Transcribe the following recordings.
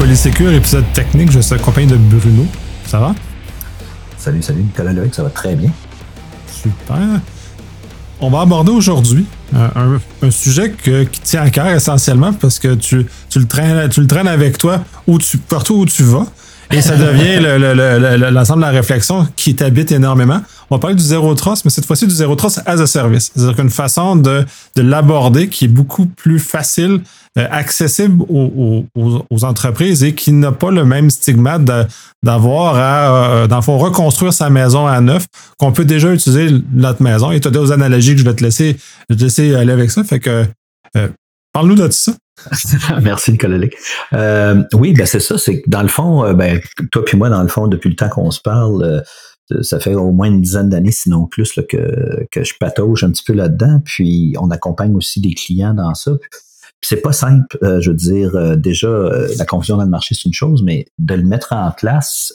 Polysécure, épisode technique. Je suis accompagné de Bruno. Ça va? Salut, salut, Nicolas Loïc, ça va très bien. Super. On va aborder aujourd'hui euh, un, sujet qui tient à cœur essentiellement parce que tu, le, traînes, tu le traînes avec toi où tu, partout où tu vas. Et ça devient l'ensemble de la réflexion qui t'habite énormément. On va parler du zéro trust, mais cette fois-ci du zéro trust as a service. C'est-à-dire qu'une façon de, de l'aborder qui est beaucoup plus facile, euh, accessible aux, aux, entreprises et qui n'a pas le même stigmate d'avoir à, euh, dans le fond, reconstruire sa maison à neuf, qu'on peut déjà utiliser notre maison. Et tu as des analogies que je vais te laisser, je vais te laisser aller avec ça. Fait que, euh, parle-nous de ça. Merci Nicolas euh, oui, ben c'est ça, c'est que dans le fond, euh, ben, toi puis moi, dans le fond, depuis le temps qu'on se parle, euh, ça fait au moins une dizaine d'années, sinon plus, que, que je patauge un petit peu là-dedans. Puis on accompagne aussi des clients dans ça. C'est pas simple, je veux dire, déjà, la confusion dans le marché, c'est une chose, mais de le mettre en place,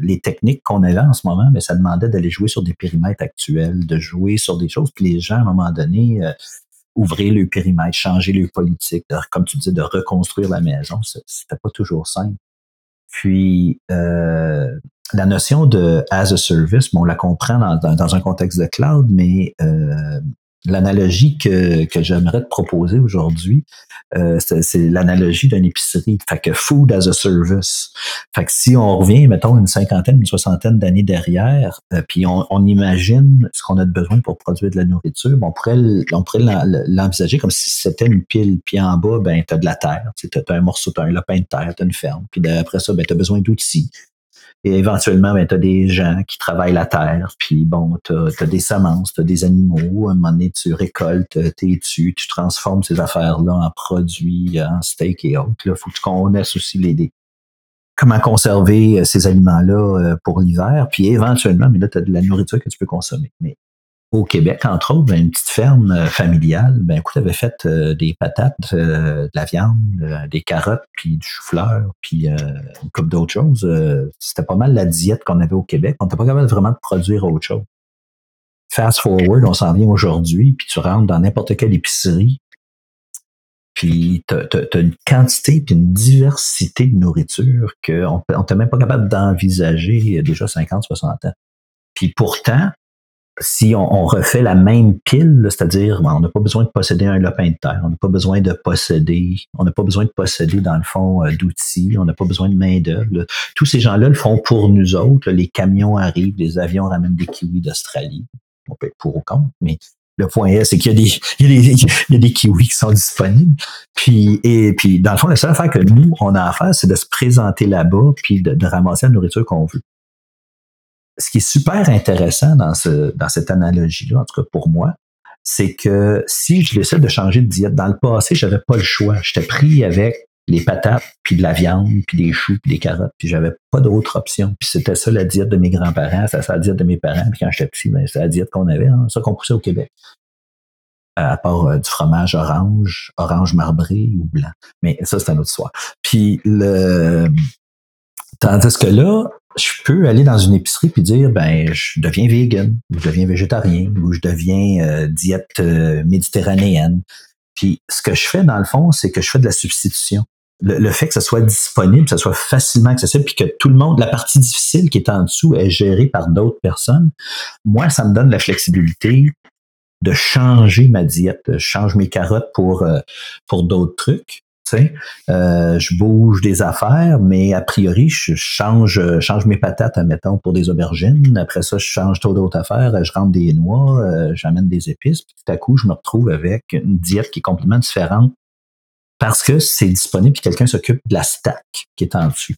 les techniques qu'on avait en ce moment, mais ben, ça demandait d'aller jouer sur des périmètres actuels, de jouer sur des choses. Puis les gens, à un moment donné, ouvrir le périmètre, changer le politique, comme tu disais, de reconstruire la maison. C'était pas toujours simple. Puis euh, la notion de as a service, bon, on la comprend dans, dans, un contexte de cloud, mais euh, l'analogie que, que j'aimerais te proposer aujourd'hui, euh, c'est l'analogie d'une épicerie. Fait que food as a service. Fait que si on revient, mettons, une cinquantaine, une soixantaine d'années derrière, euh, puis on, on, imagine ce qu'on a de besoin pour produire de la nourriture, on pourrait, on pourrait l'envisager comme si c'était une pile. Puis en bas, ben, tu as de la terre. Tu as un morceau, tu un lopin de terre, tu une ferme. Puis après ça, ben, tu as besoin d'outils. Et éventuellement, ben, tu as des gens qui travaillent la terre, puis bon, tu as, des semences, tu as des animaux. À un moment donné, tu récoltes tes tu, tu transformes ces affaires-là en produits, en steak et autres. Il faut que tu connaisses aussi les, comment conserver euh, ces aliments-là euh, pour l'hiver. Puis éventuellement, mais là, tu as de la nourriture que tu peux consommer. Mais au Québec, entre autres, ben, une petite ferme euh, familiale, ben écoute, avait fait euh, des patates, euh, de la viande, des carottes, puis du chou-fleur, puis une couple d'autres choses. C'était pas mal la diète qu'on avait au Québec. On n'était pas capable vraiment de produire autre chose. Fast forward, on s'en vient aujourd'hui, puis tu rentres dans n'importe quelle épicerie, puis tu as, une quantité puis une diversité de nourriture qu'on n'était même pas capable d'envisager déjà 50, 60 ans. Puis pourtant, si on, refait la même pile, c'est-à-dire on n'a pas besoin de posséder un lopin de terre, on n'a pas besoin de posséder, on n'a pas besoin de posséder dans le fond euh, d'outils, on n'a pas besoin de main d'œuvre. Tous ces gens-là le font pour nous autres. les camions arrivent, les avions ramènent des kiwis d'Australie. On peut être pour ou contre, mais le point est, c'est qu'il y il y a des, kiwis qui sont disponibles. Puis, et puis, dans le fond, la seule affaire que nous, on a à faire, c'est de se présenter là-bas, puis de ramasser la nourriture qu'on veut ce qui est super intéressant dans, ce, dans cette analogie-là, en tout cas pour moi, c'est que si je décide de changer de diète, dans le passé, j'avais pas le choix. J'étais pris avec les patates, puis de la viande, puis des choux, puis des carottes, puis j'avais pas d'autre option. Puis c'était ça la diète de mes grands-parents, ça la diète de mes parents, puis quand j'étais petit, ben, c'était la diète qu'on avait, hein, ça qu'on poussait au Québec. À part euh, du fromage orange, orange marbré ou blanc. Mais ça, c'est un autre soir. Puis le... Tandis que là, je peux aller dans une épicerie puis dire ben je deviens vegan ou je deviens végétarien ou je deviens euh, diète euh, méditerranéenne. Puis ce que je fais dans le fond, c'est que je fais de la substitution. Le, fait que ça soit disponible, que ça soit facilement accessible, puis que tout le monde, la partie difficile qui est en dessous est gérée par d'autres personnes, moi, ça me donne la flexibilité de changer ma diète. Je change mes carottes pour, euh, pour d'autres trucs. Euh, je bouge des affaires, mais a priori, je change, change mes patates, admettons, pour des aubergines. Après ça, je change tout d'autres affaires. Je rentre des noix, euh, j'amène des épices. Puis tout à coup, je me retrouve avec une diète qui est complètement différente parce que c'est disponible et quelqu'un s'occupe de la stack qui est en dessus.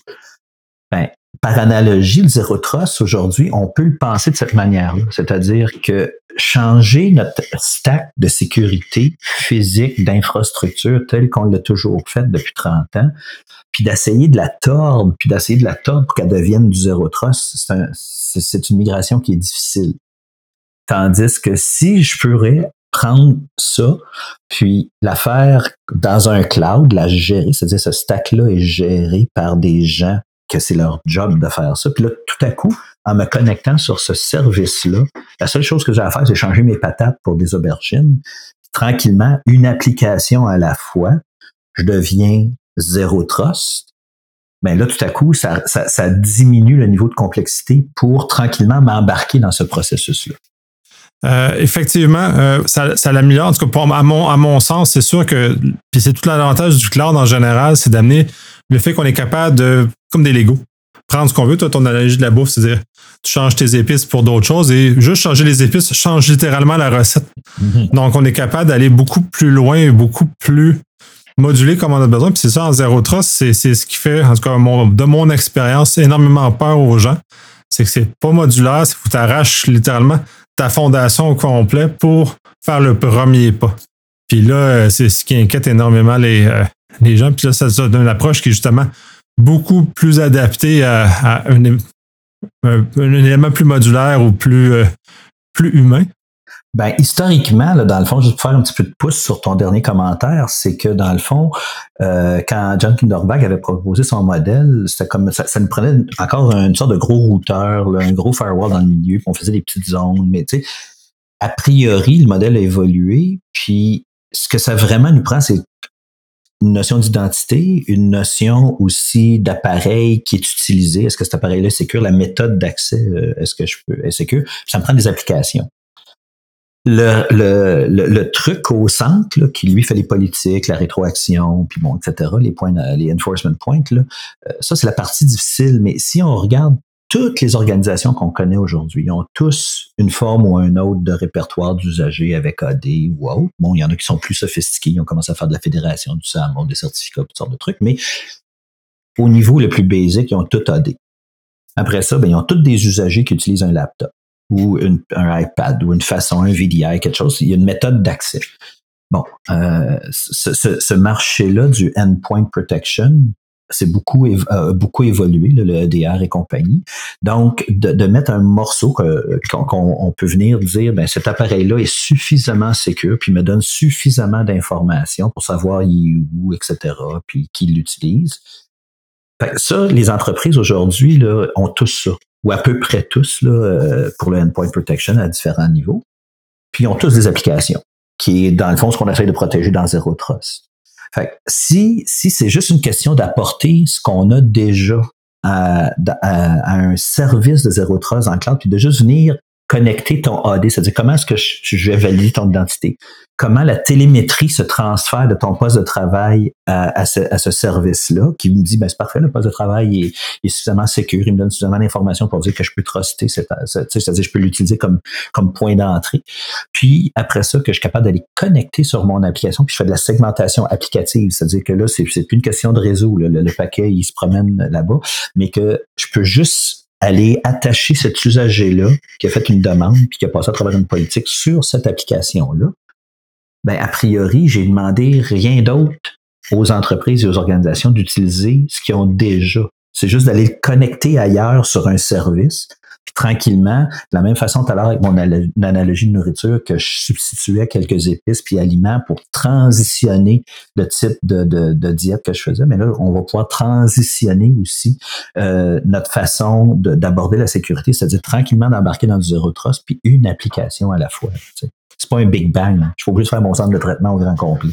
Ben, par analogie, le zéro trust, aujourd'hui, on peut le penser de cette manière-là. C'est-à-dire que changer notre stack de sécurité physique, d'infrastructure, tel qu'on l'a toujours fait depuis 30 ans, puis d'essayer de la tordre, puis d'essayer de la tordre pour qu'elle devienne du zéro trust, c'est une migration qui est difficile. Tandis que si je pourrais prendre ça, puis la faire dans un cloud, la gérer, c'est-à-dire ce stack-là est géré par des gens que c'est leur job de faire ça. Puis là, tout à coup, en me connectant sur ce service-là, la seule chose que j'ai à faire, c'est changer mes patates pour des aubergines. Tranquillement, une application à la fois, je deviens zéro trust. ben là, tout à coup, ça, diminue le niveau de complexité pour tranquillement m'embarquer dans ce processus-là. Euh, effectivement, euh, ça, l'améliore. En tout cas, à mon sens, c'est sûr que puis c'est tout l'avantage du cloud en général, c'est d'amener le fait qu'on est capable de, comme des Legos, prendre ce qu'on veut. Toi, ton analogie de la bouffe, c'est-à-dire tu changes tes épices pour d'autres choses et juste changer les épices change littéralement la recette. Mm-hmm. Donc, on est capable d'aller beaucoup plus loin et beaucoup plus modulé comme on a besoin. Puis c'est ça, en zéro trust, c'est, ce qui fait, en tout cas, de mon expérience, énormément peur aux gens. C'est que c'est pas modulaire, c'est que tu arraches littéralement ta fondation au complet pour faire le premier pas. Puis là, euh, c'est ce qui inquiète énormément les, euh, les gens. Puis là, ça, donne une approche qui est justement beaucoup plus adaptée à, un, élément plus modulaire ou plus, euh, plus humain. Ben, historiquement, dans le fond, juste pour faire un petit peu de pouce sur ton dernier commentaire, c'est que dans le fond, euh, quand John Kinderbach avait proposé son modèle, comme ça, ça nous prenait encore une sorte de gros routeur, un gros firewall dans le milieu, puis on faisait des petites zones. Mais tu sais, a priori, le modèle a évolué, puis ce que ça vraiment nous prend, c'est une notion d'identité, une notion aussi d'appareil qui est utilisé? Est-ce que cet appareil-là est sécure? La méthode d'accès, euh, est-ce que je peux, est sécure? Ça me prend des applications le, le, le, truc au centre, qui lui fait les politiques, la rétroaction, puis bon, etc., les points, les enforcement points, là, euh, ça c'est la partie difficile. Mais si on regarde toutes les organisations qu'on connaît aujourd'hui, ont tous une forme ou un autre de répertoire d'usagers avec AD ou autre. Bon, il y en a qui sont plus sophistiqués, ils ont commencé à faire de la fédération du SAM, des certificats, toutes sortes de trucs, mais au niveau le plus basique, ils ont tout AD. Après ça, ben, ils ont tous des usagers qui utilisent un laptop ou un iPad ou une façon, un VDI, quelque chose. Il y a une méthode d'accès. Bon, euh, ce, ce, marché-là du endpoint protection, c'est beaucoup, euh, beaucoup évolué, le EDR et compagnie. Donc, de, de mettre un morceau qu'on peut venir dire, ben, cet appareil-là est suffisamment sécur, puis me donne suffisamment d'informations pour savoir il est où, etc., puis qui l'utilise. Ça, les entreprises aujourd'hui ont tous ça ou à peu près tous là, euh, pour le endpoint protection à différents niveaux. Puis ils ont tous des applications, qui est dans le fond ce qu'on essaie de protéger dans Zero Trust. Fait si, si c'est juste une question d'apporter ce qu'on a déjà à, un service de Zero Trust en cloud, puis de juste venir connecter ton AD, c'est-à-dire comment est-ce que je, vais valider ton identité, comment la télémétrie se transfère de ton poste de travail à, ce, service-là, qui me dit, ben c'est parfait, le poste de travail est, suffisamment sécur, il me donne suffisamment d'informations pour dire que je peux truster, c'est-à-dire je peux l'utiliser comme, point d'entrée. Puis après ça, que je suis capable d'aller connecter sur mon application, puis je fais de la segmentation applicative, c'est-à-dire que là, c'est plus une question de réseau, le, le paquet, il se promène là-bas, mais que je peux juste aller attacher cet usager-là qui a fait une demande puis qui a passé à travers une politique sur cette application-là, ben, a priori, j'ai demandé rien d'autre aux entreprises et aux organisations d'utiliser ce qu'ils ont déjà. C'est juste d'aller le connecter ailleurs sur un service tranquillement, de la même façon tout à l'heure avec mon analogie de nourriture que je substituais quelques épices puis aliments pour transitionner le type de, de, diète que je faisais. Mais là, on va pouvoir transitionner aussi euh, notre façon d'aborder la sécurité, c'est-à-dire tranquillement d'embarquer dans du zéro trust puis une application à la fois. C'est pas un big bang. Je suis obligé de faire mon centre de traitement au grand complet.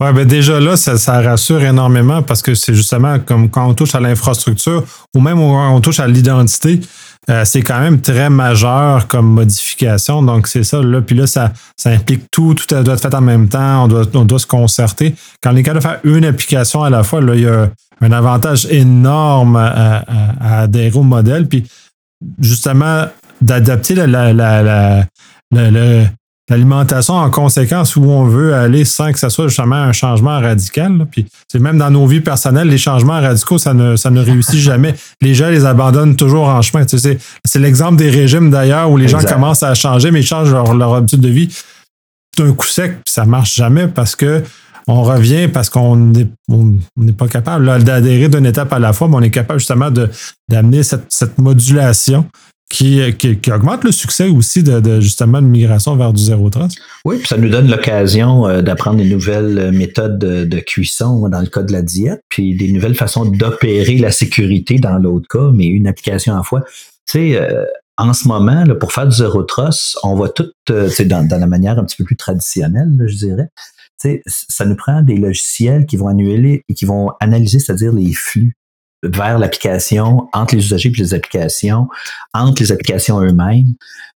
Ouais, ben déjà là, ça, rassure énormément parce que c'est justement comme quand on touche à l'infrastructure ou même quand on touche à l'identité, euh, c'est quand même très majeur comme modification. Donc, c'est ça. Là, puis là, ça, ça implique tout. Tout doit être fait en même temps. On doit, se concerter. Quand on est capable de faire une application à la fois, là, il y a un avantage énorme à, adhérer au modèle. Puis, justement, d'adapter la, la l'alimentation en conséquence où on veut aller sans que ça soit justement un changement radical. Puis c'est même dans nos vies personnelles, les changements radicaux, ça ne, ça ne réussit jamais. Les gens les abandonnent toujours en chemin. Tu sais, c'est l'exemple des régimes d'ailleurs où les gens commencent à changer, mais ils changent leur, leur habitude de vie d'un coup sec, puis ça marche jamais parce que on revient parce qu'on n'est on, pas capable d'adhérer d'une étape à la fois, mais on est capable justement d'amener cette, cette modulation qui, qui, augmente le succès aussi de, justement de migration vers du zéro trace. Oui, puis ça nous donne l'occasion euh, d'apprendre des nouvelles méthodes de, cuisson dans le cas de la diète, puis des nouvelles façons d'opérer la sécurité dans l'autre cas, mais une application à fois. Tu sais, euh, en ce moment, pour faire du zéro trace, on va tout, euh, dans, dans la manière un petit peu plus traditionnelle, je dirais, ça nous prend des logiciels qui vont annuler et qui vont analyser, c'est-à-dire les flux vers l'application, entre les usagers et les applications, entre les applications eux-mêmes,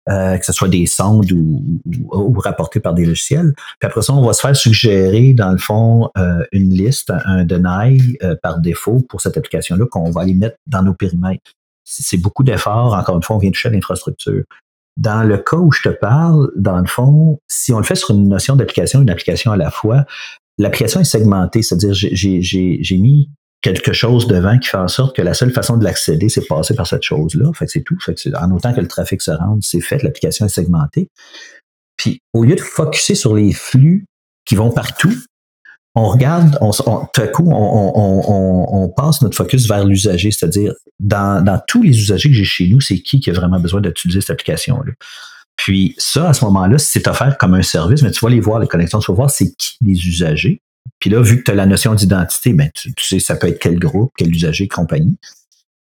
euh, que ce soit des sondes ou, ou, rapportés par des logiciels. Puis après ça, on va se faire suggérer, dans le fond, euh, une liste, un deny euh, par défaut pour cette application-là qu'on va aller mettre dans nos périmètres. C'est beaucoup d'efforts. Encore une fois, on vient toucher à l'infrastructure. Dans le cas où je te parle, dans le fond, si on le fait sur une notion d'application, une application à la fois, l'application est segmentée, c'est-à-dire j'ai mis quelque chose devant qui fait en sorte que la seule façon de l'accéder, c'est passer par cette chose-là. Fait que c'est tout. Fait que en autant que le trafic se rende, c'est fait, l'application est segmentée. Puis au lieu de focuser sur les flux qui vont partout, on regarde, on, tout à coup, on, passe notre focus vers l'usager, c'est-à-dire dans, dans tous les usagers que j'ai chez nous, c'est qui qui a vraiment besoin d'utiliser cette application-là? Puis ça, à ce moment-là, c'est offert comme un service, mais tu vas les voir, les connexions, tu vas voir c'est qui les usagers. Puis là, vu que tu as la notion d'identité, ben, tu, sais, ça peut être quel groupe, quel usager, compagnie.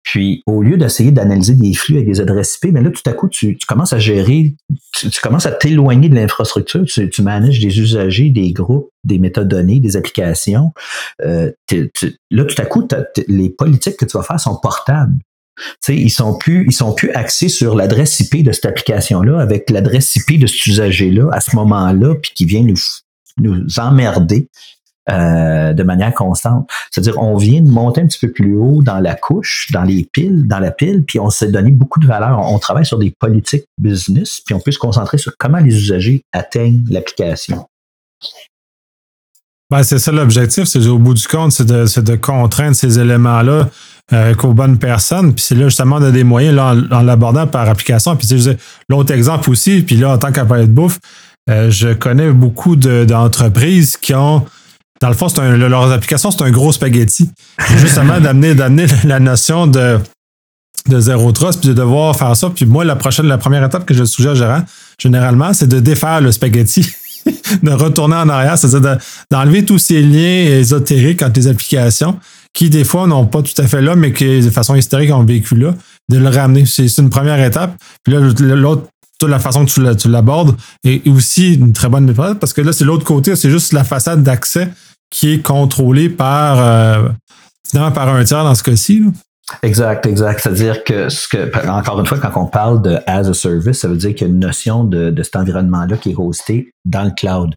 Puis, au lieu d'essayer d'analyser des flux avec des adresses IP, mais ben là, tout à coup, tu, commences à gérer, tu, commences à t'éloigner de l'infrastructure, tu, tu, manages des usagers, des groupes, des métadonnées, des applications. Euh, là, tout à coup, les politiques que tu vas faire sont portables. sais, ils sont plus, ils sont plus axés sur l'adresse IP de cette application-là avec l'adresse IP de cet usager-là à ce moment-là, puis qui vient nous, nous emmerder euh, de manière constante. C'est-à-dire, on vient de monter un petit peu plus haut dans la couche, dans les piles, dans la pile, puis on s'est donné beaucoup de valeur. On travaille sur des politiques business, puis on peut se concentrer sur comment les usagers atteignent l'application. Ben, c'est ça l'objectif, c'est au bout du compte, c'est de, contraindre ces éléments-là euh, qu'aux bonnes personnes. Puis c'est là justement de des moyens en, l'abordant par application. Puis l'autre exemple aussi, puis là, en tant qu'appareil de bouffe, euh, je connais beaucoup d'entreprises qui ont dans le fond, c'est un, leurs applications, c'est un gros spaghetti. Justement, d'amener, d'amener la notion de, de zéro trust, puis de devoir faire ça. Puis moi, la prochaine, la première étape que je suggère gérant, généralement, c'est de défaire le spaghetti, de retourner en arrière, c'est-à-dire d'enlever tous ces liens ésotériques entre les applications qui, des fois, n'ont pas tout à fait là, mais qui, de façon historique, ont vécu là, de le ramener. C'est, une première étape. Puis là, l'autre, toute la façon que tu l'abordes est aussi une très bonne méthode parce que là, c'est l'autre côté, c'est juste la façade d'accès qui est contrôlé par, euh, par un tiers dans ce cas-ci. Exact, exact. C'est-à-dire que, ce que, encore une fois, quand on parle de as a service, ça veut dire qu'il y a une notion de, de cet environnement-là qui est hosté dans le cloud.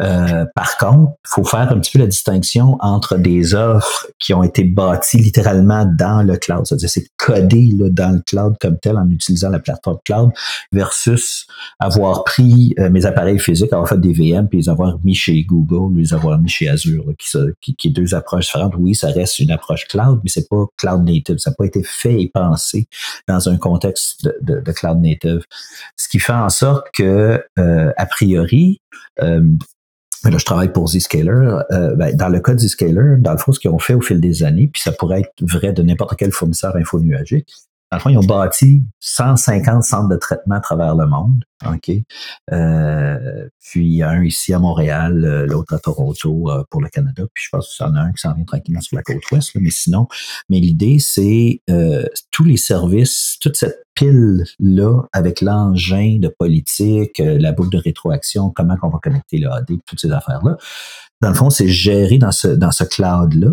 Euh, par contre, il faut faire un petit peu la distinction entre des offres qui ont été bâties littéralement dans le cloud, c'est-à-dire c'est codé là, dans le cloud comme tel en utilisant la plateforme cloud, versus avoir pris euh, mes appareils physiques, avoir fait des VM, puis les avoir mis chez Google, les avoir mis chez Azure, qui, qui, est deux approches différentes. Oui, ça reste une approche cloud, mais c'est pas cloud native. Ça n'a pas été fait et pensé dans un contexte de, cloud native. Ce qui fait en sorte que, euh, a priori, là, je travaille pour Zscaler. Euh, ben, dans le cas de Zscaler, dans le fond, ce qu'ils ont fait au fil des années, puis ça pourrait être vrai de n'importe quel fournisseur info nuagique, dans le fond, ils ont bâti 150 centres de traitement à travers le monde. OK. Euh, puis il y a un ici à Montréal, euh, l'autre à Toronto euh, pour le Canada. Puis je pense qu'il y en a un qui s'en vient tranquillement sur la côte ouest. mais sinon, mais l'idée, c'est tous les services, toute cette pile-là avec l'engin de politique, la boucle de rétroaction, comment on va connecter le AD, toutes ces affaires-là dans le fond, c'est géré dans ce, dans ce cloud-là.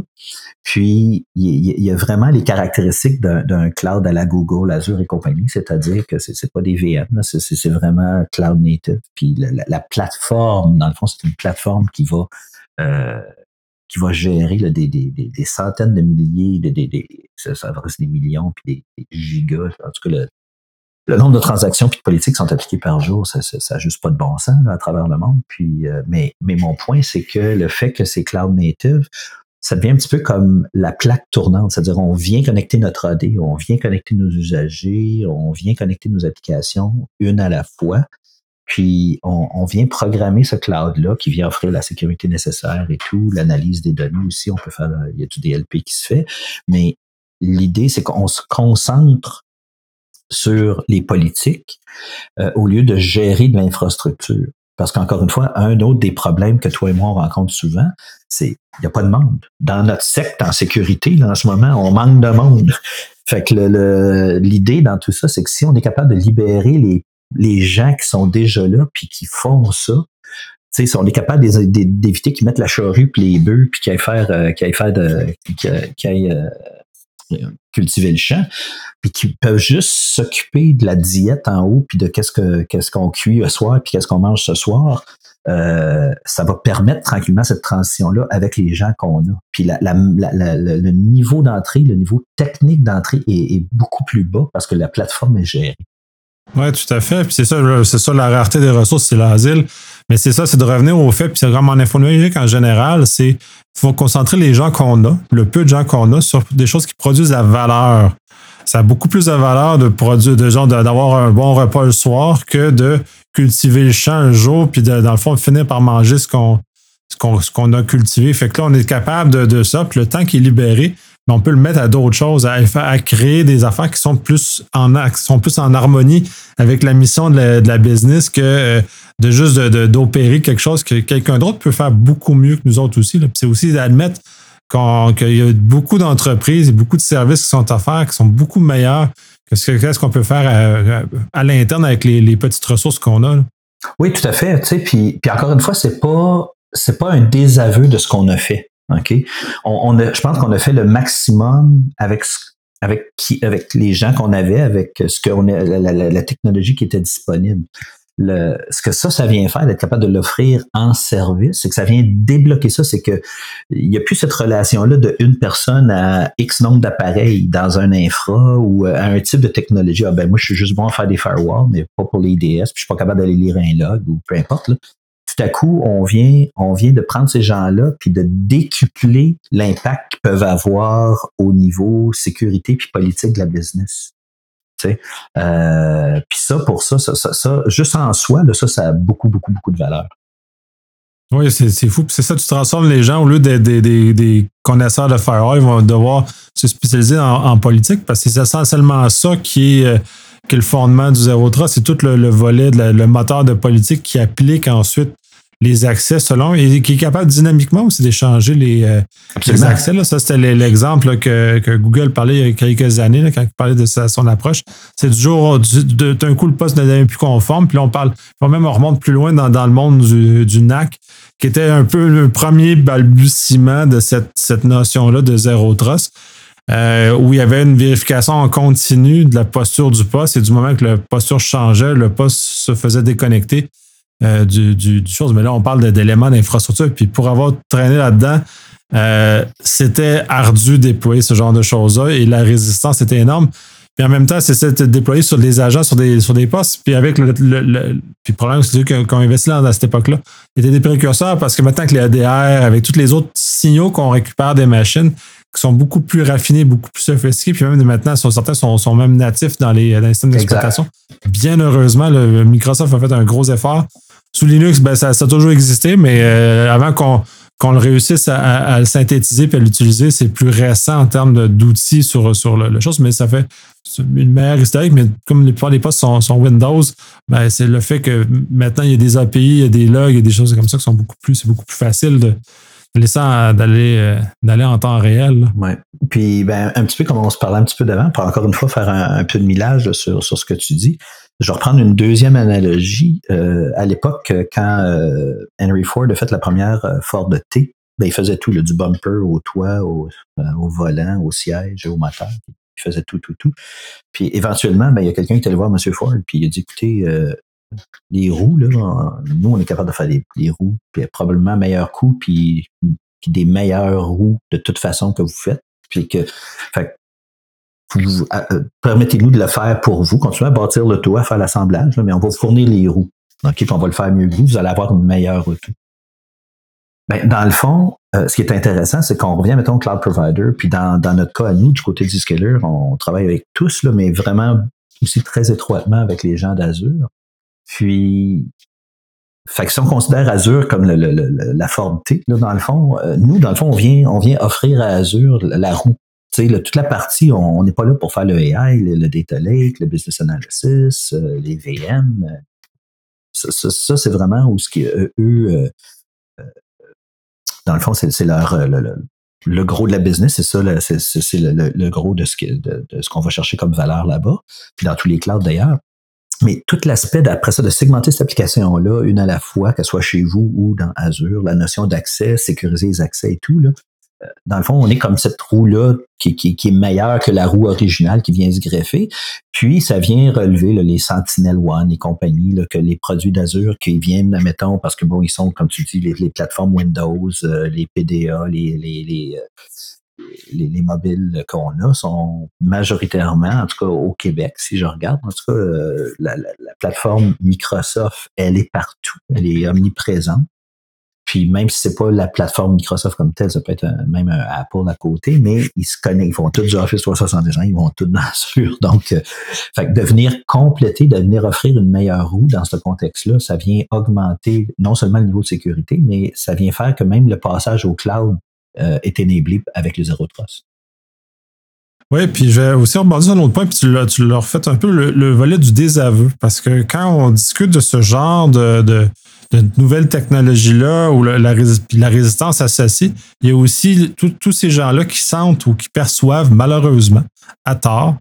Puis, il y, a vraiment les caractéristiques d'un cloud à la Google, Azure et compagnie, c'est-à-dire que c'est pas des VM, c'est vraiment cloud native. Puis, la, plateforme, dans le fond, c'est une plateforme qui va euh, qui va gérer des, des, des, centaines de milliers, des, des, ça, des millions, puis des, gigas. En tout cas, le, le nombre de transactions puis de politiques sont appliquées par jour, ça n'a juste pas de bon sens à travers le monde. Puis, euh, mais, mais mon point, c'est que le fait que c'est cloud native, ça devient un petit peu comme la plaque tournante, c'est-à-dire on vient connecter notre AD, on vient connecter nos usagers, on vient connecter nos applications une à la fois, puis on, vient programmer ce cloud-là qui vient offrir la sécurité nécessaire et tout, l'analyse des données aussi, on peut faire, il y a du DLP qui se fait, mais l'idée, c'est qu'on se concentre sur les politiques euh, au lieu de gérer de l'infrastructure. Parce qu'encore une fois, un autre des problèmes que toi et moi on rencontre souvent, c'est il n'y a pas de monde. Dans notre secte en sécurité, là, en ce moment, on manque de monde. Fait que l'idée dans tout ça, c'est que si on est capable de libérer les, les gens qui sont déjà là puis qui font ça, sais, on est capable d'éviter qu'ils mettent la charrue puis les bœufs puis qu'ils aillent faire, euh, de, euh, cultiver le champ, puis qu'ils peuvent juste s'occuper de la diète en haut puis de qu'est-ce que qu'est-ce qu'on cuit le soir puis qu'est-ce qu'on mange ce soir. Euh, ça va permettre tranquillement cette transition-là avec les gens qu'on a. Puis la, le niveau d'entrée, le niveau technique d'entrée est, est, beaucoup plus bas parce que la plateforme est gérée. Oui, tout à fait. Puis c'est ça, c'est ça la rareté des ressources, c'est l'asile. Mais c'est ça, c'est de revenir au fait, puis c'est vraiment en informatique en général, c'est faut concentrer les gens qu'on a, le peu de gens qu'on a, sur des choses qui produisent la valeur. Ça a beaucoup plus de valeur de produire, de genre d'avoir un bon repas le soir que de cultiver le champ un jour, puis dans le fond, finir par manger ce qu'on ce qu'on a cultivé. Fait que là, on est capable de, de ça, puis le temps qui est libéré, on peut le mettre à d'autres choses, à, créer des affaires qui sont plus en plus en harmonie avec la mission de la, business que euh, de juste d'opérer quelque chose que quelqu'un d'autre peut faire beaucoup mieux que nous autres aussi. C'est aussi d'admettre qu'il y a beaucoup d'entreprises et beaucoup de services qui sont offerts qui sont beaucoup meilleurs que ce qu'on peut faire à, l'interne avec les, petites ressources qu'on a. Oui, tout à fait. puis, encore une fois, c'est pas pas un désaveu de ce qu'on a fait. OK? On, a, je pense qu'on a fait le maximum avec avec qui, avec les gens qu'on avait, avec ce qu'on la, la, la, technologie qui était disponible. Le, ce que ça, ça vient faire, d'être capable de l'offrir en service, c'est que ça vient débloquer ça, c'est que il n'y a plus cette relation-là de une personne à X nombre d'appareils dans un infra ou à un type de technologie. Ah ben moi, je suis juste bon à faire des firewalls, mais pas pour les IDS, puis je suis pas capable d'aller lire un log ou peu importe. Là coup, on vient, de prendre ces gens-là puis de décupler l'impact qu'ils peuvent avoir au niveau sécurité puis politique de la business. Euh, puis ça, pour ça, ça, ça, juste en soi, ça, ça a beaucoup, beaucoup, beaucoup de valeur. Oui, c'est fou. C'est ça, tu transformes les gens, au lieu des, des, des, connaisseurs de firewall, ils vont devoir se spécialiser en, politique parce que c'est essentiellement ça qui est, euh, qui est le fondement du Zero Trust. C'est tout le, volet, le moteur de politique qui applique ensuite les accès selon et qui est capable dynamiquement aussi d'échanger les, euh, accès. Là. Ça, c'était l'exemple que, que, Google parlait il y a quelques années là, quand il parlait de son approche. C'est du jour d'un coup le poste ne devient plus conforme. Puis on parle, même on remonte plus loin dans, dans le monde du, du, NAC, qui était un peu le premier balbutiement de cette, cette notion-là de zéro trust. Euh, où il y avait une vérification en continu de la posture du poste et du moment que la posture changeait, le poste se faisait déconnecter euh, du, du, chose. Mais là, on parle d'éléments d'infrastructure. Puis pour avoir traîné là-dedans, euh, c'était ardu déployer ce genre de choses-là et la résistance était énorme. Puis en même temps, c'est de déployer sur des agents, sur des, sur des postes. Puis avec le, le, puis le problème, c'est qu'on investit là, à cette époque-là. Il y était des précurseurs parce que maintenant que les ADR, avec tous les autres signaux qu'on récupère des machines, qui sont beaucoup plus raffinés, beaucoup plus sophistiqués, puis même maintenant, certains sont, sont même natifs dans les, dans les systèmes d'exploitation. Bien heureusement, le, Microsoft a fait un gros effort sous Linux, ben, ça, a toujours existé, mais euh, avant qu'on le réussisse à, le synthétiser et à l'utiliser, c'est plus récent en termes d'outils sur, sur le, chose, mais ça fait une meilleure historique. Mais comme les plupart des postes sont, Windows, ben, c'est le fait que maintenant il y a des API, il y a des logs, il des choses comme ça qui sont beaucoup plus, c'est beaucoup plus facile de, euh, d'aller en temps réel. Oui. Puis ben, un petit peu comme on se parlait un petit peu d'avant, pour encore une fois faire un, peu de millage sur, sur ce que tu dis. Je vais reprendre une deuxième analogie. Euh, à l'époque, quand euh, Henry Ford a fait la première euh, Ford T, ben, il faisait tout, du bumper au toit, au, volant, au siège, au moteur. Il faisait tout, tout, tout. Puis éventuellement, ben, il y a quelqu'un qui est allé voir M. Ford, puis il a dit, écoutez, les roues, là, nous, on est capable de faire des, roues, puis probablement meilleur coût, puis, des meilleures roues de toute façon que vous faites. Puis que, permettez-nous de le faire pour vous, continuez à bâtir le toit, à faire l'assemblage, mais on va vous fournir les roues. OK, puis on va le faire mieux que vous, vous allez avoir une meilleure route. Ben, dans le fond, euh, ce qui est intéressant, c'est qu'on revient, mettons, cloud provider, puis dans, dans notre cas à nous, du côté du scaler, on travaille avec tous, là, mais vraiment aussi très étroitement avec les gens d'Azure. Puis, fait si on considère Azure comme le, le, la Ford T, là, dans le fond, euh, nous, dans le fond, on vient, on vient offrir à Azure la roue toute la partie, on n'est pas là pour faire le AI, le, data lake, le business analysis, euh, les VM. Euh, ça, c'est vraiment où ce qui, eux, euh, dans le fond, c'est leur le, gros de la business, c'est ça, c'est le, gros de ce qu'on va chercher comme valeur là-bas, puis dans tous les clouds d'ailleurs. Mais tout l'aspect d'après ça, de segmenter cette application-là, une à la fois, qu'elle soit chez vous ou dans Azure, la notion d'accès, sécuriser les accès et tout, là, euh, dans le fond, on est comme cette roue-là qui, est meilleure que la roue originale qui vient se greffer. Puis, ça vient relever les Sentinel One et compagnie, que les produits d'Azure qui viennent, mettons, parce que bon, ils sont, comme tu dis, les, plateformes Windows, euh, les PDA, euh, les, les mobiles qu'on a sont majoritairement, en tout cas au Québec, si je regarde, en tout cas, la, la plateforme Microsoft, elle est partout, elle est omniprésente. Puis même si c'est pas la plateforme Microsoft comme telle, ça peut être même un Apple à côté, mais ils se connaissent, ils font tous du Office 365, ils vont tous dans Azure. Donc, euh, fait que de venir compléter, de venir offrir une meilleure roue dans ce contexte-là, ça vient augmenter non seulement le niveau de sécurité, mais ça vient faire que même le passage au cloud euh, est énablé avec le Zero Trust. Oui, puis je vais aussi rebondir sur un autre point, puis tu, tu leur fait un peu le, le, volet du désaveu. Parce que quand on discute de ce genre de nouvelles technologies-là ou la, la, la, résistance associée, il y a aussi tous ces gens-là qui sentent ou qui perçoivent malheureusement, à tort,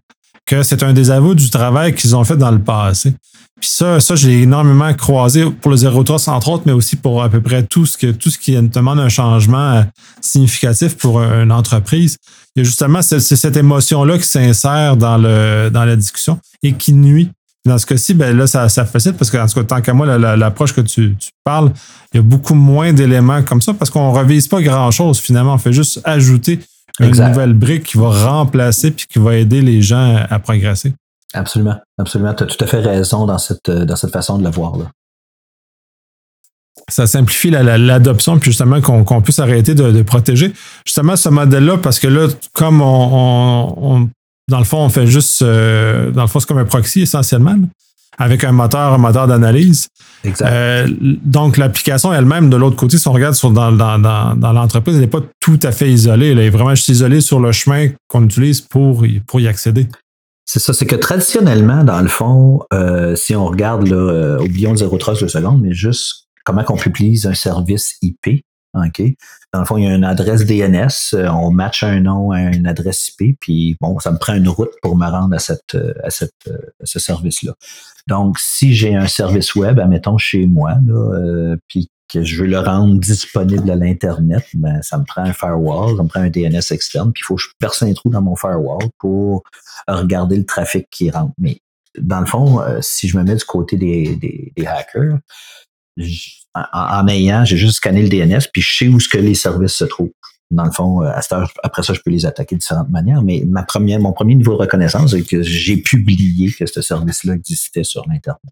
que c'est un désaveu du travail qu'ils ont fait dans le passé. Puis ça, ça, j'ai énormément croisé pour le 03 entre autres, mais aussi pour à peu près tout ce, que, tout ce qui demande un changement euh, significatif pour une entreprise. Il y a justement cette, cette émotion-là qui s'insère dans, le, dans la discussion et qui nuit dans ce cas-ci, ben là, ça, ça facilite parce que, en tout cas, tant qu'à moi, l'approche que tu, tu, parles, il y a beaucoup moins d'éléments comme ça parce qu'on ne revise pas grand-chose finalement. On fait juste ajouter une nouvelle brique qui va remplacer puis qui va aider les gens à progresser. Absolument, absolument. Tu as tout à fait raison dans cette, dans cette façon de le voir. Là. Ça simplifie l'adoption, la, puis justement qu'on qu puisse arrêter de, de, protéger. Justement, ce modèle-là, parce que là, comme on, on, dans le fond, on fait juste, euh, dans le fond, c'est comme un proxy essentiellement, là, avec un moteur, un moteur d'analyse. Euh, donc, l'application elle-même, de l'autre côté, si on regarde sur, dans, dans, dans, dans l'entreprise, elle n'est pas tout à fait isolée. Elle est vraiment juste isolée sur le chemin qu'on utilise pour, pour y accéder. C'est ça, c'est que traditionnellement, dans le fond, euh, si on regarde, là, euh, oublions le 0,3 de seconde, mais juste comment on utilise un service IP? Dans le fond, il y a une adresse DNS, euh, on match un nom à une adresse IP, puis bon, ça me prend une route pour me rendre à, cette, euh, à, cette, ce service-là. Donc, si j'ai un service web, admettons chez moi, là, puis que je veux le rendre disponible à l'Internet, ben, ça me prend un firewall, ça me prend un DNS externe, puis il faut que je perce un trou dans mon firewall pour regarder le trafic qui rentre. Mais dans le fond, si je me mets du côté des, des, hackers, en, en, ayant, j'ai juste scanné le DNS, puis je sais où ce que les services se trouvent. Dans le fond, à cette heure, après ça, je peux les attaquer de différentes manières, mais ma première, mon premier niveau de reconnaissance, c'est que j'ai publié que ce service-là existait sur l'Internet.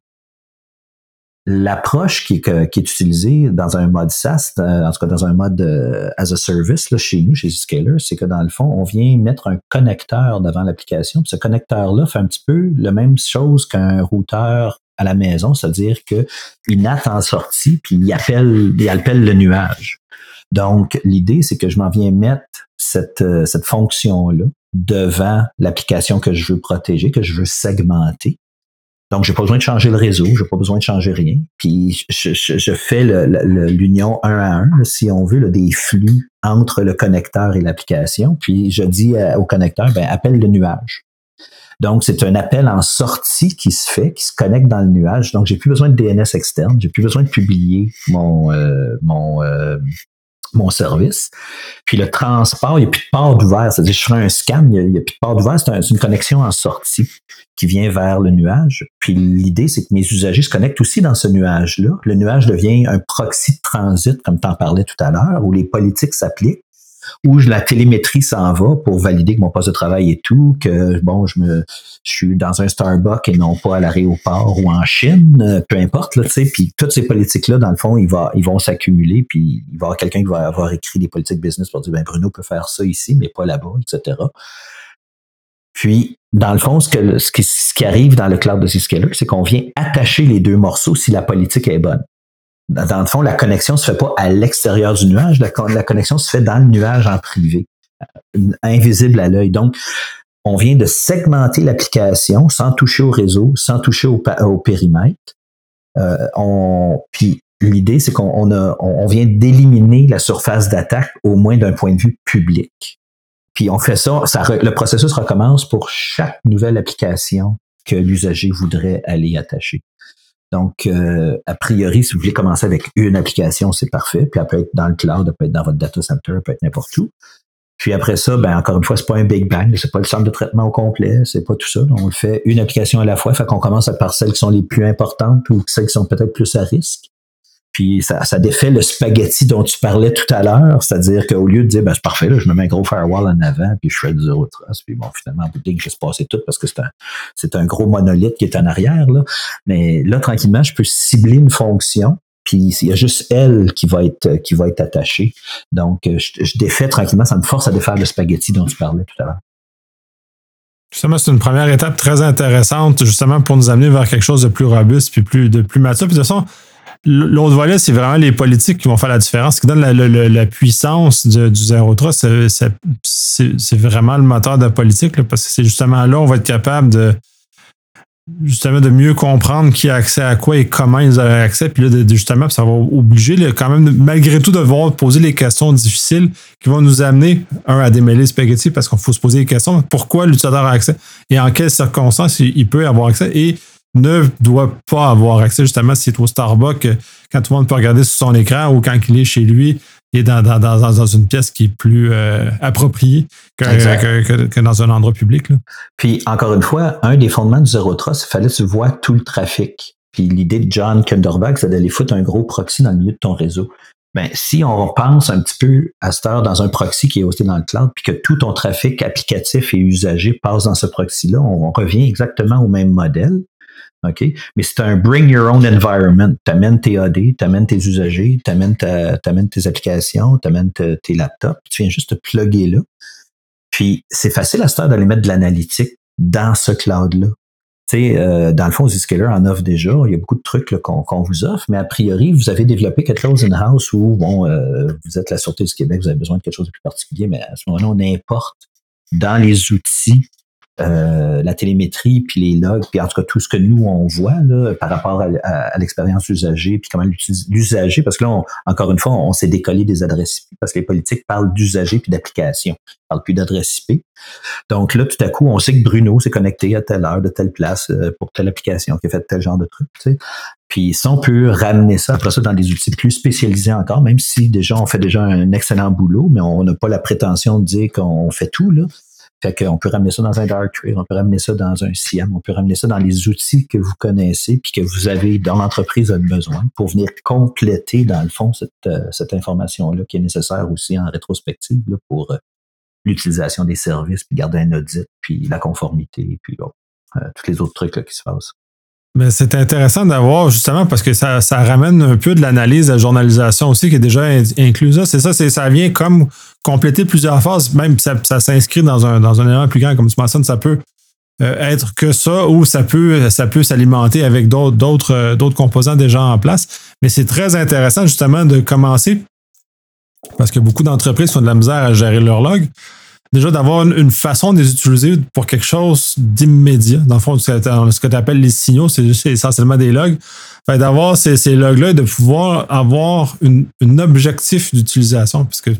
L'approche qui, qui, est utilisée dans un mode SaaS, en tout cas dans un mode euh, as a service là, chez nous, chez Zscaler, c'est que dans le fond, on vient mettre un connecteur devant l'application. Ce connecteur-là fait un petit peu la même chose qu'un routeur à la maison, c'est-à-dire qu'il NAT en sortie, puis il appelle, il appelle le nuage. Donc, l'idée, c'est que je m'en viens mettre cette, euh, cette fonction-là devant l'application que je veux protéger, que je veux segmenter. Donc, j'ai pas besoin de changer le réseau, j'ai pas besoin de changer rien. Puis, je, je, je fais l'union un à un, si on veut, là, des flux entre le connecteur et l'application. Puis, je dis au connecteur, ben, appelle le nuage. Donc, c'est un appel en sortie qui se fait, qui se connecte dans le nuage. Donc, j'ai plus besoin de DNS externe, j'ai plus besoin de publier mon euh, mon euh, mon service. Puis le transport, il n'y a plus de port d'ouvert. C'est-à-dire, je ferai un scan, il n'y a, plus de port d'ouvert. C'est un, une connexion en sortie qui vient vers le nuage. Puis l'idée, c'est que mes usagers se connectent aussi dans ce nuage-là. Le nuage devient un proxy de transit, comme tu en parlais tout à l'heure, où les politiques s'appliquent où la télémétrie s'en va pour valider que mon poste de travail est tout, que bon, je me suis dans un Starbucks et non pas à l'aéroport ou en Chine, euh, peu importe, tu puis toutes ces politiques-là, dans le fond, ils, va, ils vont s'accumuler, puis il va y avoir quelqu'un qui va avoir écrit des politiques business pour dire, ben Bruno peut faire ça ici, mais pas là-bas, etc. Puis, dans le fond, ce, que, ce, qui, ce qui arrive dans le cloud de Zscaler, c'est qu'on vient attacher les deux morceaux si la politique est bonne dans le fond, la connexion se fait pas à l'extérieur du nuage, la, connexion se fait dans le nuage en privé, euh, invisible à l'œil. Donc, on vient de segmenter l'application sans toucher au réseau, sans toucher au, périmètre. Euh, on, puis l'idée, c'est qu'on on vient d'éliminer la surface d'attaque au moins d'un point de vue public. Puis on fait ça, ça, le processus recommence pour chaque nouvelle application que l'usager voudrait aller attacher. Donc, euh, a priori, si vous voulez commencer avec une application, c'est parfait. Puis elle peut être dans le cloud, elle peut être dans votre data center, elle peut être n'importe où. Puis après ça, ben encore une fois, c'est pas un big bang, c'est pas le centre de traitement au complet, c'est pas tout ça. Donc, on fait une application à la fois, fait qu'on commence par celles qui sont les plus importantes ou celles qui sont peut-être plus à risque. Puis ça, défait le spaghetti dont tu parlais tout à l'heure, c'est-à-dire qu'au lieu de dire ben c'est parfait, là, je me mets un gros firewall en avant, puis je fais du zero trust, puis bon, finalement, en bout de ligne, je se passer tout parce que c'est un, c'est un gros monolithe qui est en arrière. Là. Mais là, tranquillement, je peux cibler une fonction, puis il y a juste elle qui va être qui va être attachée. Donc, je, je défais tranquillement, ça me force à défaire le spaghetti dont tu parlais tout à l'heure. Justement, c'est une première étape très intéressante, justement, pour nous amener vers quelque chose de plus robuste puis plus, de plus mature. Puis de toute façon, L'autre volet, c'est vraiment les politiques qui vont faire la différence, qui donnent la, puissance du zéro trust. C'est vraiment le moteur de la politique, parce que c'est justement là où on va être capable de justement de mieux comprendre qui a accès à quoi et comment ils ont accès. Puis là, justement, ça va obliger quand même, malgré tout, de devoir poser les questions difficiles qui vont nous amener, un, à démêler le spaghetti parce qu'il faut se poser les questions. Pourquoi l'utilisateur a accès et en quelles circonstances il peut avoir accès et ne doit pas avoir accès justement s'il est au Starbucks, quand tout le monde peut regarder sur son écran ou quand il est chez lui, il est dans, dans, une pièce qui est plus euh, appropriée que, dans un endroit public. Puis, encore une fois, un des fondements du Zero Trust, il fallait que tu vois tout le trafic. Puis l'idée de John Kunderbach, c'est d'aller foutre un gros proxy dans le milieu de ton réseau. Mais ben, si on pense un petit peu à cette heure dans un proxy qui est hosté dans le cloud, puis que tout ton trafic applicatif et usager passe dans ce proxy-là, on revient exactement au même modèle. OK? Mais c'est un bring your own environment. Tu amènes tes AD, tu amènes tes usagers, tu amènes, tes applications, tu amènes tes laptops, tu viens juste te plugger là. Puis c'est facile à ce temps d'aller mettre de l'analytique dans ce cloud-là. Tu sais, euh, dans le fond, Zscaler en offre déjà. Il y a beaucoup de trucs qu'on vous offre, mais a priori, vous avez développé quelque chose in-house où, bon, euh, vous êtes la Sûreté du Québec, vous avez besoin de quelque chose de plus particulier, mais à ce moment-là, on importe dans les outils euh, la télémétrie, puis les logs, puis en tout cas tout ce que nous on voit là, par rapport à, l'expérience usagée, puis comment l'usager, parce que là, encore une fois, on, s'est décollé des adresses IP, parce que les politiques parlent d'usager puis d'application, ils parlent plus d'adresse IP. Donc là, tout à coup, on sait que Bruno s'est connecté à telle heure, de telle place, euh, pour telle application, qui a fait tel genre de truc. Puis si on peut ramener ça après ça dans des outils plus spécialisés encore, même si déjà on fait déjà un excellent boulot, mais on n'a pas la prétention de dire qu'on fait tout, là. Fait qu'on peut ramener ça dans un dark trade, on peut ramener ça dans un CIEM, on peut ramener ça dans les outils que vous connaissez puis que vous avez dans l'entreprise besoin pour venir compléter, dans le fond, cette, euh, cette information-là qui est nécessaire aussi en rétrospective pour euh, l'utilisation des services, puis garder un audit, puis la conformité, puis bon, euh, tous les autres trucs là, qui se passent. Mais c'est intéressant d'avoir justement parce que ça, ça ramène un peu de l'analyse de la journalisation aussi qui est déjà incluse. C'est ça, ça vient comme compléter plusieurs phases, même ça, ça s'inscrit dans un, dans un élément plus grand, comme tu mentionnes, ça peut euh, être que ça ou ça peut, ça peut s'alimenter avec d'autres, euh, d'autres composants déjà en place. Mais c'est très intéressant justement de commencer parce que beaucoup d'entreprises ont de la misère à gérer leur log déjà d'avoir une, façon de les utiliser pour quelque chose d'immédiat. Dans le fond, ce que tu appelles les signaux, c'est essentiellement des logs. Fait d'avoir ces, ces logs-là et de pouvoir avoir une, un objectif d'utilisation. Parce que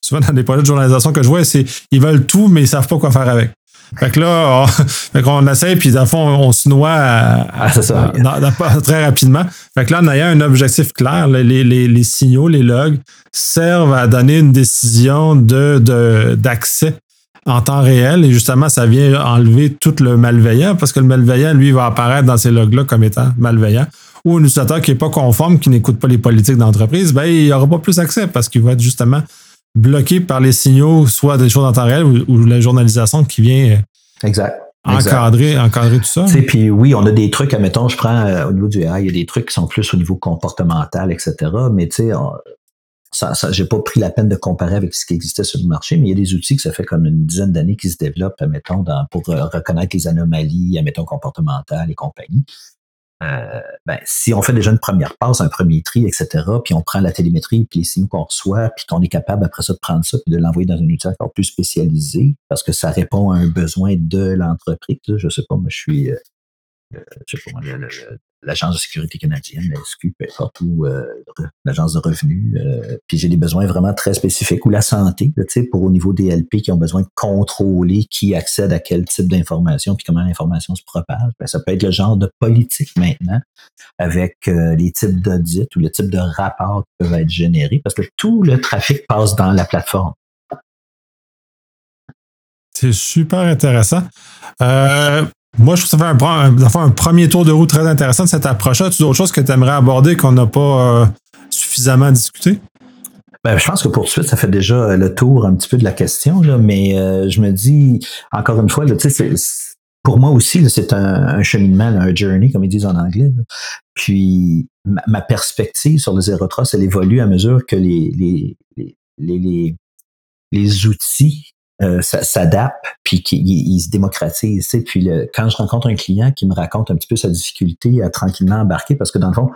souvent dans des projets de journalisation que je vois, c'est ils veulent tout, mais ils savent pas quoi faire avec. Fait que là, on, fait qu'on essaie, puis dans le fond, on se noie à, ah, très rapidement. Fait que là, en ayant un objectif clair, les, les, les, signaux, les logs servent à donner une décision de, d'accès en temps réel. Et justement, ça vient enlever tout le malveillant, parce que le malveillant, lui, va apparaître dans ces logs-là comme étant malveillant. Ou un utilisateur qui n'est pas conforme, qui n'écoute pas les politiques d'entreprise, ben, il n'aura pas plus accès parce qu'il va être justement bloqué par les signaux, soit des choses en temps réel ou, la journalisation qui vient euh, exact. Encadrer, encadrer tout ça. Puis oui, on a des trucs, admettons, je prends euh, au niveau du AI, il y a des trucs qui sont plus au niveau comportemental, etc. Mais tu sais, ça, ça j'ai pas pris la peine de comparer avec ce qui existait sur le marché, mais il y a des outils que ça fait comme une dizaine d'années qui se développent, admettons, dans, pour euh, reconnaître les anomalies, admettons, comportementales et compagnie. Euh, ben, si on fait déjà une première passe, un premier tri, etc., puis on prend la télémétrie, puis les signaux qu'on reçoit, puis qu'on est capable après ça de prendre ça, puis de l'envoyer dans un outil encore plus spécialisé, parce que ça répond à un besoin de l'entreprise. Je sais pas, moi je suis euh, pas, l'Agence de sécurité canadienne, la SQ, peu importe, euh, l'Agence de revenus. Euh, puis j'ai des besoins vraiment très spécifiques, ou la santé, tu sais, pour au niveau des LP qui ont besoin de contrôler qui accède à quel type d'information, puis comment l'information se propage. Ben, ça peut être le genre de politique maintenant, avec euh, les types d'audits ou le type de rapports qui peuvent être générés, parce que tout le trafic passe dans la plateforme. C'est super intéressant. Euh, moi, je trouve que ça fait un, un, premier tour de roue très intéressant de cette approche-là. Tu as d'autres choses que tu aimerais aborder qu'on n'a pas euh, suffisamment discuté? Ben, je pense que pour tout de suite, ça fait déjà le tour un petit peu de la question, là, mais euh, je me dis, encore une fois, là, pour moi aussi, c'est un, cheminement, un journey, comme ils disent en anglais. Puis ma, perspective sur le zéro trust, elle évolue à mesure que les, les, les, les, les outils euh, s'adapte puis qu'il se démocratise. Puis quand je rencontre un client qui me raconte un petit peu sa difficulté à tranquillement embarquer, parce que dans le fond,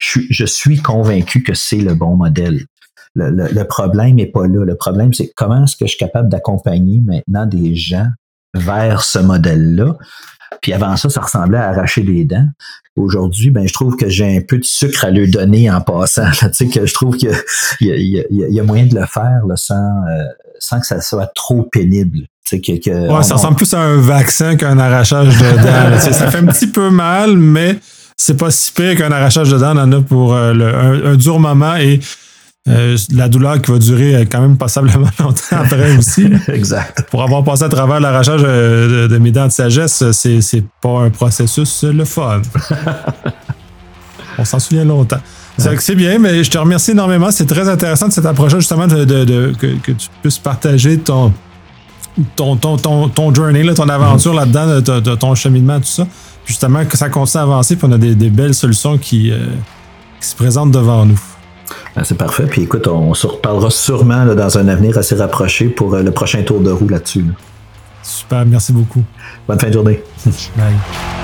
je, suis convaincu que c'est le bon modèle. Le, problème n'est pas là. Le problème, c'est comment est-ce que je suis capable d'accompagner maintenant des gens vers ce modèle-là? Puis avant ça, ça ressemblait à arracher des dents. Aujourd'hui, ben, je trouve que j'ai un peu de sucre à lui donner en passant. tu sais, que je trouve qu'il y, y, a moyen de le faire sans, euh, sans que ça soit trop pénible. Que, ouais, ça ressemble plus à un vaccin qu'un arrachage de dents. ça fait un petit peu mal, mais c'est pas si pire qu'un arrachage de dents. On en a pour euh, un, dur moment et euh, la douleur qui va durer quand même passablement longtemps après aussi. exact. Pour avoir passé à travers l'arrachage euh, de, mes dents de sagesse, c'est pas un processus le fun. On s'en souvient longtemps. C'est bien, mais je te remercie énormément. C'est très intéressant de cette approche justement de, que, tu puisses partager ton, ton, ton, ton, journey, ton aventure là-dedans, de, ton cheminement, tout ça. justement, que ça continue à avancer, puis on a des, belles solutions qui, euh, qui, se présentent devant nous. Ben, c'est parfait. Puis écoute, on, se reparlera sûrement dans un avenir assez rapproché pour euh, le prochain tour de roue là-dessus. Super, merci beaucoup. Bonne fin de journée. Bye.